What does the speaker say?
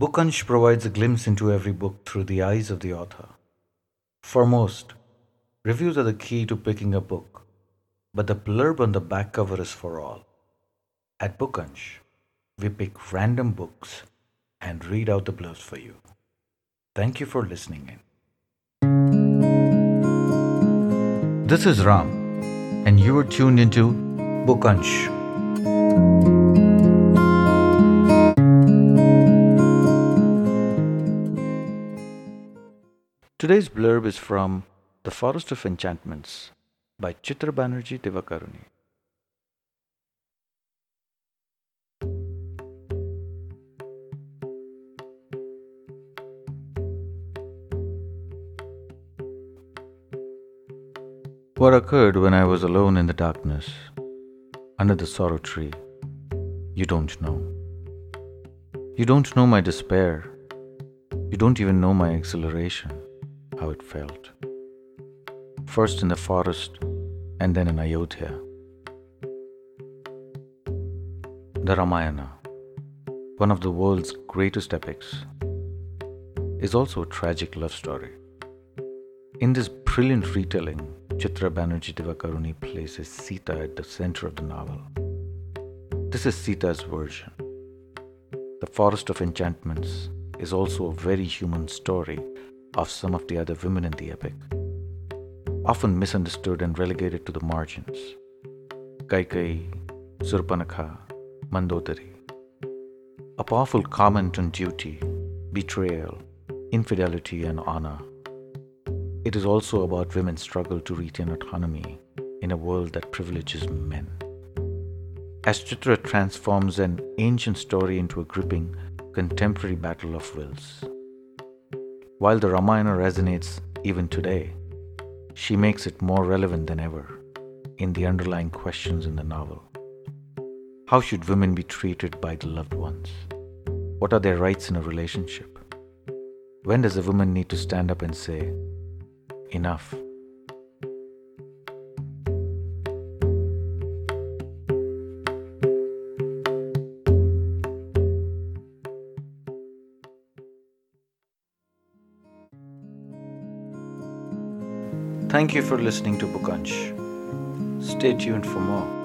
Bookunch provides a glimpse into every book through the eyes of the author. For most, reviews are the key to picking a book, but the blurb on the back cover is for all. At Bookunch, we pick random books and read out the blurbs for you. Thank you for listening in. This is Ram, and you are tuned into Bookunch. Today's blurb is from The Forest of Enchantments by Chitra Banerjee. What occurred when I was alone in the darkness, under the sorrow tree, you don't know. You don't know my despair. You don't even know my exhilaration, how it felt. First in the forest, and then in Ayodhya. The Ramayana, one of the world's greatest epics, is also a tragic love story. In this brilliant retelling, Chitra Banerjee Divakaruni places Sita at the center of the novel. This is Sita's version. The Forest of Enchantments is also a very human story of some of the other women in the epic, often misunderstood and relegated to the margins. Kaikeyi, Surpanakha, Mandodari. A powerful comment on duty, betrayal, infidelity, and honor it is also about women's struggle to retain autonomy in a world that privileges men. As Chitra transforms an ancient story into a gripping, contemporary battle of wills. While the Ramayana resonates even today, she makes it more relevant than ever in the underlying questions in the novel. How should women be treated by the loved ones? What are their rights in a relationship? When does a woman need to stand up and say, enough. Thank you for listening to Bookunch. Stay tuned for more.